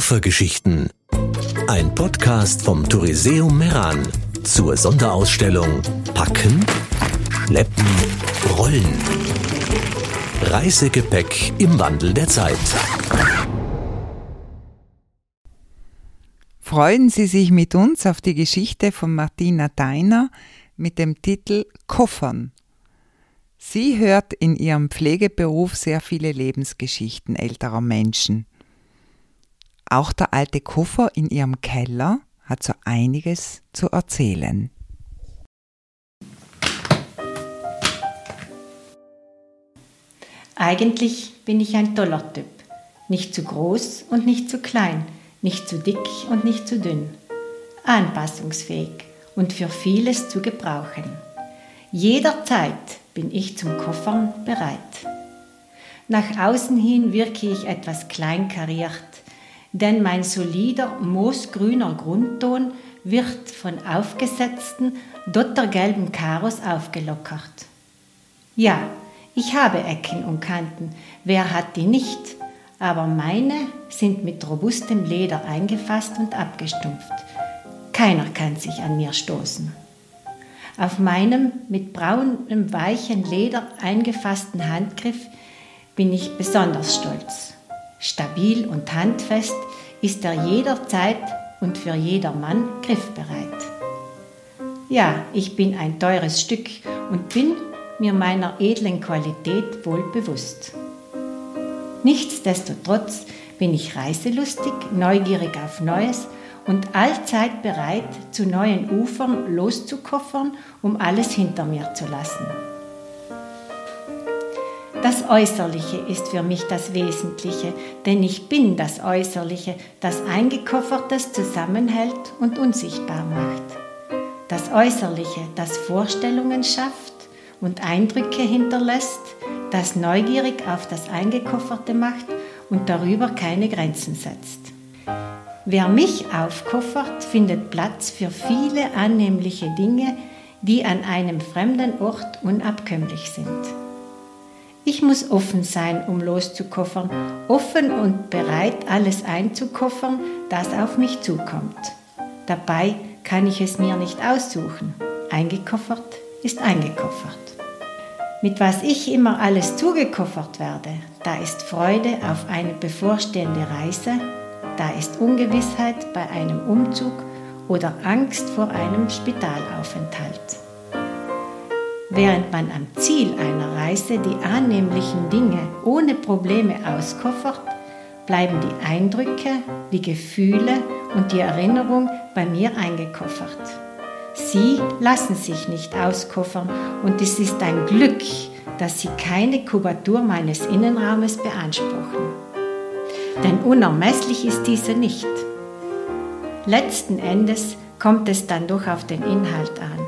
Koffergeschichten. Ein Podcast vom Touriseum Meran zur Sonderausstellung Packen, Schleppen, Rollen. Reisegepäck im Wandel der Zeit. Freuen Sie sich mit uns auf die Geschichte von Martina Deiner mit dem Titel Koffern. Sie hört in ihrem Pflegeberuf sehr viele Lebensgeschichten älterer Menschen. Auch der alte Koffer in ihrem Keller hat so einiges zu erzählen. Eigentlich bin ich ein toller Typ. Nicht zu groß und nicht zu klein, nicht zu dick und nicht zu dünn. Anpassungsfähig und für vieles zu gebrauchen. Jederzeit bin ich zum Koffern bereit. Nach außen hin wirke ich etwas kleinkariert, denn mein solider moosgrüner Grundton wird von aufgesetzten, dottergelben Karos aufgelockert. Ja, ich habe Ecken und Kanten, wer hat die nicht? Aber meine sind mit robustem Leder eingefasst und abgestumpft. Keiner kann sich an mir stoßen. Auf meinem mit braunem weichen Leder eingefassten Handgriff bin ich besonders stolz. Stabil und handfest ist er jederzeit und für jedermann griffbereit. Ja, ich bin ein teures Stück und bin mir meiner edlen Qualität wohl bewusst. Nichtsdestotrotz bin ich reiselustig, neugierig auf Neues und allzeit bereit, zu neuen Ufern loszukoffern, um alles hinter mir zu lassen. Das Äußerliche ist für mich das Wesentliche, denn ich bin das Äußerliche, das Eingekoffertes zusammenhält und unsichtbar macht. Das Äußerliche, das Vorstellungen schafft und Eindrücke hinterlässt, das neugierig auf das Eingekofferte macht und darüber keine Grenzen setzt. Wer mich aufkoffert, findet Platz für viele annehmliche Dinge, die an einem fremden Ort unabkömmlich sind. Ich muss offen sein, um loszukoffern, offen und bereit, alles einzukoffern, das auf mich zukommt. Dabei kann ich es mir nicht aussuchen. Eingekoffert ist eingekoffert. Mit was ich immer alles zugekoffert werde, da ist Freude auf eine bevorstehende Reise, da ist Ungewissheit bei einem Umzug oder Angst vor einem Spitalaufenthalt. Während man am Ziel einer Reise die annehmlichen Dinge ohne Probleme auskoffert, bleiben die Eindrücke, die Gefühle und die Erinnerung bei mir eingekoffert. Sie lassen sich nicht auskoffern und es ist ein Glück, dass sie keine Kubatur meines Innenraumes beanspruchen. Denn unermesslich ist diese nicht. Letzten Endes kommt es dann doch auf den Inhalt an,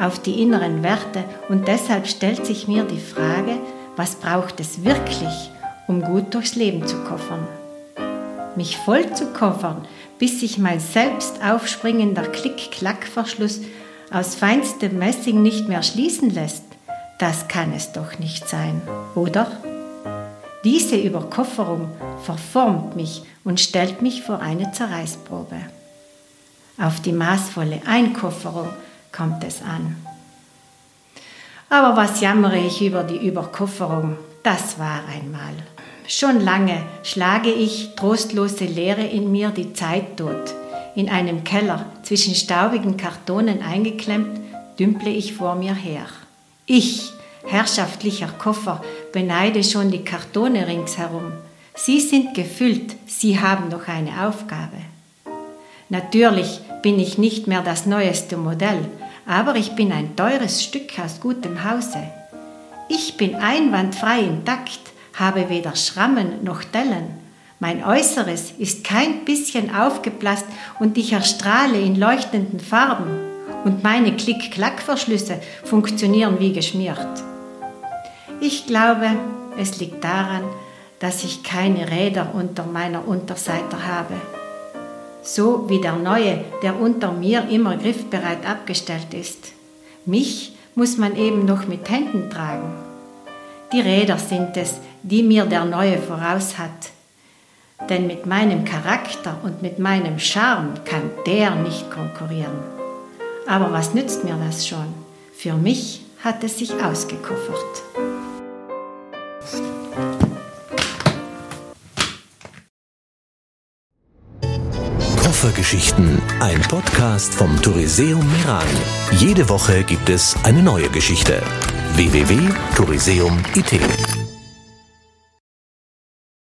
auf die inneren Werte und deshalb stellt sich mir die Frage, was braucht es wirklich, um gut durchs Leben zu koffern? Mich voll zu koffern, bis sich mein selbst aufspringender Klick-Klack-Verschluss aus feinstem Messing nicht mehr schließen lässt, das kann es doch nicht sein, oder? Diese Überkofferung verformt mich und stellt mich vor eine Zerreißprobe. Auf die maßvolle Einkofferung kommt es an. Aber was jammere ich über die Überkofferung? Das war einmal. Schon lange schlage ich trostlose Leere in mir die Zeit tot. In einem Keller zwischen staubigen Kartonen eingeklemmt, dümple ich vor mir her. Ich, herrschaftlicher Koffer, beneide schon die Kartone ringsherum. Sie sind gefüllt, sie haben noch eine Aufgabe. Natürlich bin ich nicht mehr das neueste Modell, aber ich bin ein teures Stück aus gutem Hause. Ich bin einwandfrei intakt, habe weder Schrammen noch Dellen. Mein Äußeres ist kein bisschen aufgeblasst und ich erstrahle in leuchtenden Farben. Und meine Klick-Klack-Verschlüsse funktionieren wie geschmiert. Ich glaube, es liegt daran, dass ich keine Räder unter meiner Unterseite habe. So wie der neue, der unter mir immer griffbereit abgestellt ist. Mich muss man eben noch mit Händen tragen. Die Räder sind es, die mir der Neue voraus hat. Denn mit meinem Charakter und mit meinem Charme kann der nicht konkurrieren. Aber was nützt mir das schon? Für mich hat es sich ausgekoffert. Koffergeschichten, ein Podcast vom Touriseum Meran. Jede Woche gibt es eine neue Geschichte. www.touriseum.it